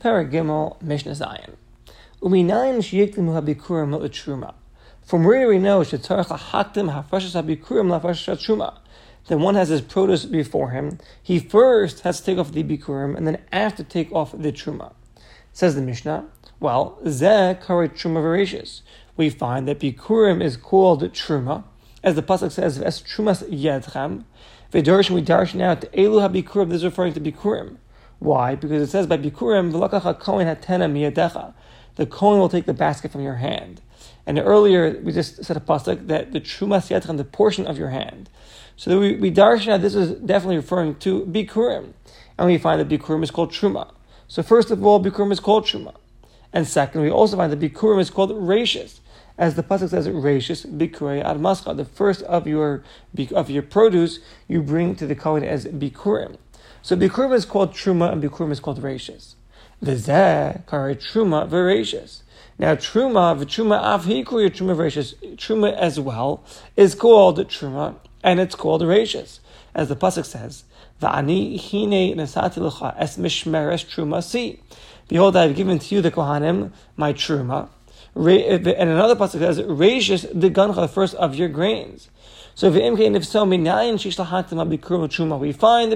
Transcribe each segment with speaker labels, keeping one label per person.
Speaker 1: Paragimel Mishnah Zion. Habikurim. From where we know shetarach haktim hafrashas habikurim lafrashas truma? One has his produce before him. He first has to take off the bikurim, and then after take off the truma. Says the Mishnah. Well, zeh kari truma v'rashis. We find that bikurim is called truma, as the pasuk says, "Es trumas yedchem." V'darshan we darshan out elu habikurim. This is referring to bikurim. Why? Because it says by Bikurim, V'lakacha Kohen hatena miyadecha. The Kohen will take the basket from your hand. And earlier we just said a pasuk that the Trumas Yedchem, the portion of your hand. So we, we darshan this is definitely referring to Bikurim. And we find that Bikurim is called Truma. So first of all, Bikurim is called Truma. And second, we also find that Bikurim is called Rashis. As the pasuk says, Rashis Bikurei Ad Mascha. The first of your of your produce you bring to the Kohen as Bikurim. So Bikurim is called Truma and Bikurim is called Rashis. The Zeh, Kare Truma, Verashis. Now Truma, Truma Avhikuri Truma Rashis, Truma as well, is called Truma and it's called Rashis. As the Pasuk says, Va'ani hine nesati lecha es mishmeres truma si. Behold, I have given to you the Kohanim, my truma. And another pasuk says, Rashis the gancha, the first of your grains. So if so. We find that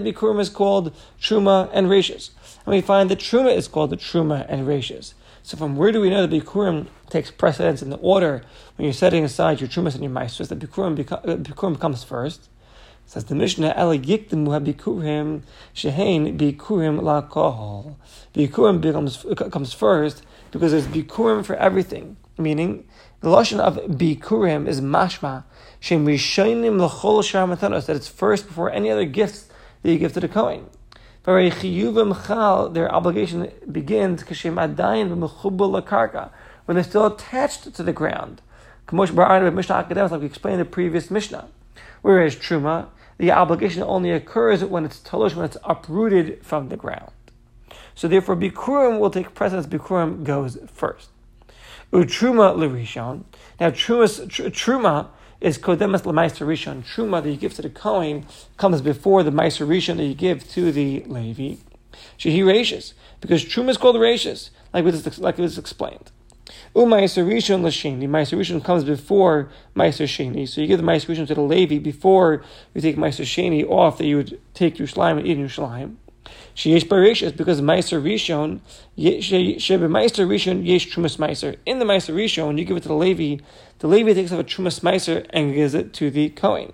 Speaker 1: bikurim is called truma and rashis, and we find that truma is called the truma and rashis. So from where do we know that bikurim takes precedence in the order when you're setting aside your trumas and your maasros? That bikurim, uh, bikurim comes first. It Says the Mishnah, Ela yikdimu habikurim shehein bikurim la kohol. Bikurim becomes, comes first because there's bikurim for everything. Meaning, the lashon of bikurim is mashma Shem Rishonim L'chol Shar that it's first before any other gifts that you give to the Kohen. Their obligation begins when they're still attached to the ground. Like we explained in the previous Mishnah. Whereas Truma, the obligation only occurs when it's talosh, when it's uprooted from the ground. So therefore, Bikurim will take precedence. Bikurim goes first. Utruma l'rishon. Now, Truma, Truma is kodemas l'maiser rishon. Truma that you give to the Kohen comes before the maiser rishon that you give to the Levi. Shehi rashis because truma is called rashis, like like it was explained. U'maiser rishon l'sheni. Maiser rishon comes before maiser sheni. So you give the maiser rishon to the Levi before you take maiser sheni off that you would take your Yerushalayim and eat in Yerushalayim. Sheyesh barishas because Meiser Rishon, Shebe Meiser Rishon Yesh Trumas Meiser. In the Meiser Rishon, you give it to the Levi. The Levi takes off a Trumas Meiser and gives it to the Kohen.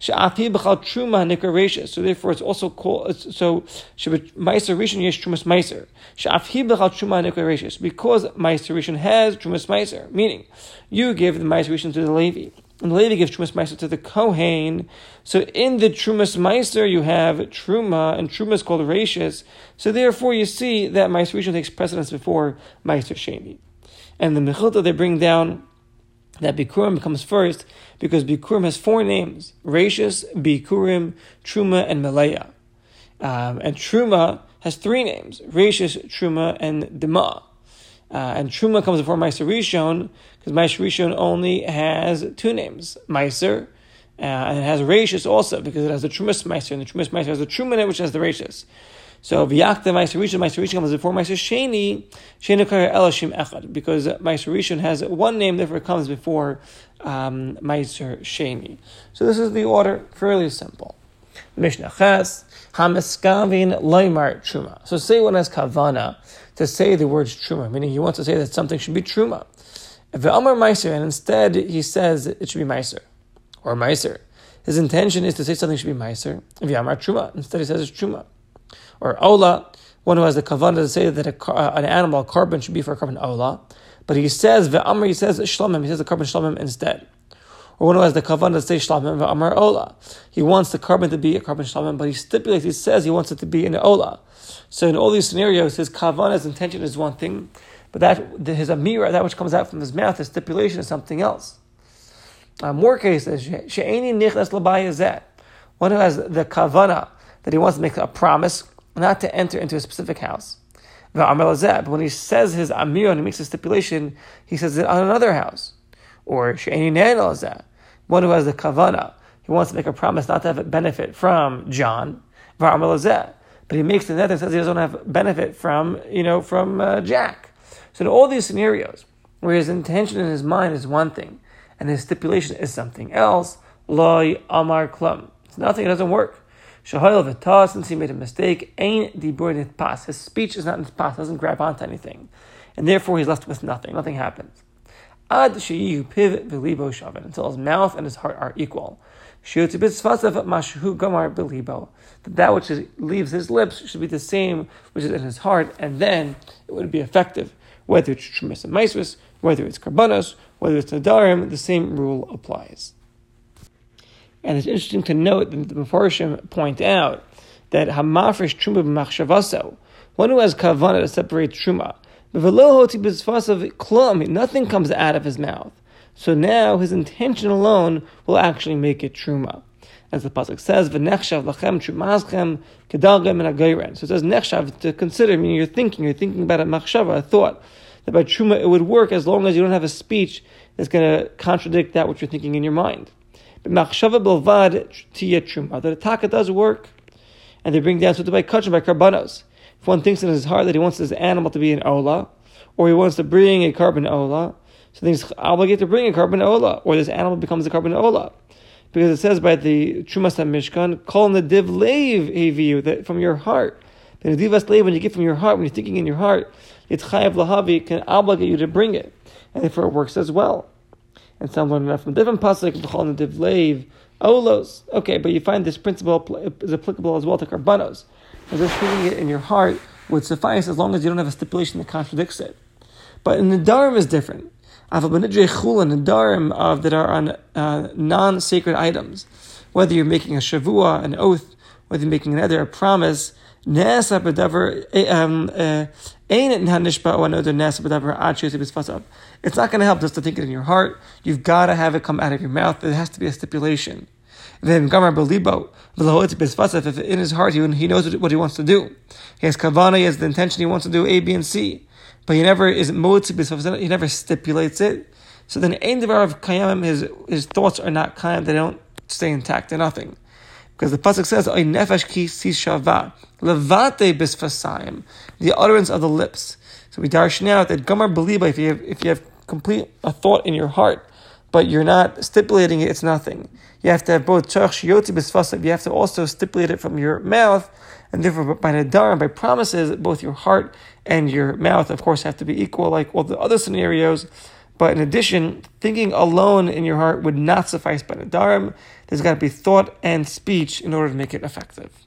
Speaker 1: She'afi b'chal truma nikra So therefore, it's also called so. Meiser Rishon Yesh Trumas Meiser. She'afi b'chal truma nikra because Meiser Rishon has Trumas Meiser, meaning you give the Meiser Rishon to the Levi and the Levi gives Trumas Meiser to the Kohen. So in the Trumas Meiser, you have Truma, and Truma is called Rashis. So therefore, you see that Meiser Rishon takes precedence before Meiser Sheni. And the Mechilta, they bring down that Bikurim comes first because Bikurim has four names Rashis, Bikurim, Truma, and Malaya. Um, and Truma has three names Rashis, Truma, and Dema. Uh, and Truma comes before Meiser Rishon because Rishon only has two names, Meiser, uh, and it has Rashis also because it has the Trumas Meiser, and the Trumas Meiser has the Truma in it, which has the Rashis. So V'yakta Meiser Rishon, Meiser Rishon comes before Meiser Sheni, Sheni Kar Elashim Echad, because Meiser Rishon has one name, therefore it comes before um, Meiser Sheni. So this is the order, fairly simple. Mishnah Ches, Hamiskavin Leimar Truma. So say one has Kavana, to say the words truma, meaning he wants to say that something should be truma. Amar meiser, and instead he says it should be meiser or meiser. His intention is to say something should be meiser. Amar truma, instead he says it's truma. Or ola, one who has the kavanah to say that a, uh, an animal, a korban should be for a korban ola, but he says ve'amar, he says shlamim, he says the korban shlamim instead. Or one who has the kavanah to say shlamim ve'amar ola. He wants the korban to be a korban shlamim, but he stipulates, he says he wants it to be an ola. So in all these scenarios, his kavan, his intention is one thing, but that his amira, that which comes out from his mouth, his stipulation is something else. Uh, more cases, she'eni nichnas labayazet. One who has the kavana that he wants to make a promise not to enter into a specific house. But when he says his amir and he makes a stipulation, he says it on another house. Or she'eni ne'elazet. One who has the kavana, he wants to make a promise not to have a benefit from John. but he makes another says he doesn't have benefit from you know from uh, Jack. So in all these scenarios where his intention in his mind is one thing and his stipulation is something else, loy amar klum. It's nothing. It doesn't work. Shahayel v'ta, since he made a mistake, ain't dibur pas. His speech is not in pas. Doesn't grab onto anything, and therefore he's left with nothing. Nothing happens. Ad sheyu piv v'libo shaven until his mouth and his heart are equal. That that which leaves his lips should be the same which is in his heart, and then it would be effective. Whether it's Shemis and Maisvis, whether it's Karbanos, whether it's Nadarim, the same rule applies. And it's interesting to note that the Mepharshim point out that Hamafresh Truma b'machshavaso, one who has kavana to separate Truma, nothing comes out of his mouth. So now his intention alone will actually make it truma. As the pasuk says, "V'nechshav lachem trumazchem kedalgem and So it says nechshav to consider, meaning you're thinking, you're thinking about a machshava, a thought that by truma it would work as long as you don't have a speech that's going to contradict that which you're thinking in your mind. But machshava belvad tiyet truma. The taka does work, and they bring down so by kachim by karbanos. If one thinks in his heart that he wants his animal to be an ola, or he wants to bring a korban ola, so then he's obligated to bring a korban ola, or this animal becomes a korban ola. Because it says by the Trumas Mishkan, call the div lave avu, that from your heart. The divas lave, when you get from your heart, when you're thinking in your heart, it's chayav lahavi, can obligate you to bring it. And therefore it works as well. And some learn that from different pasuk, call the div lave, olos. Okay, but you find this principle is applicable as well to karbanos. As just thinking it in your heart would suffice as long as you don't have a stipulation that contradicts it. But in the Dharm is different and darim of that are on uh, non-sacred items, whether you're making a shavua, an oath, whether you're making another a promise, eh, um, eh, oh, it's not going to help just to think it in your heart. You've got to have it come out of your mouth. There has to be a stipulation. Then if in his heart he knows what he wants to do. He has kavana, he has the intention he wants to do A, B, and C but he never is he never stipulates it. So then ein devar of kayamim, his his thoughts are not kayam, they don't stay intact, they're nothing. Because the pasuk says, "Oy nefesh ki si shava levate bisfasayim," the utterance of the lips. So we darshan out that gamar beliba, if you have if you have complete a thought in your heart, but you're not stipulating it, it's nothing. You have to have both tzarch shiyoti bisfasav. You have to also stipulate it from your mouth, and therefore by nadar and by promises, both your heart and your mouth, of course, have to be equal, like all the other scenarios. But in addition, thinking alone in your heart would not suffice by nadarim. There's got to be thought and speech in order to make it effective.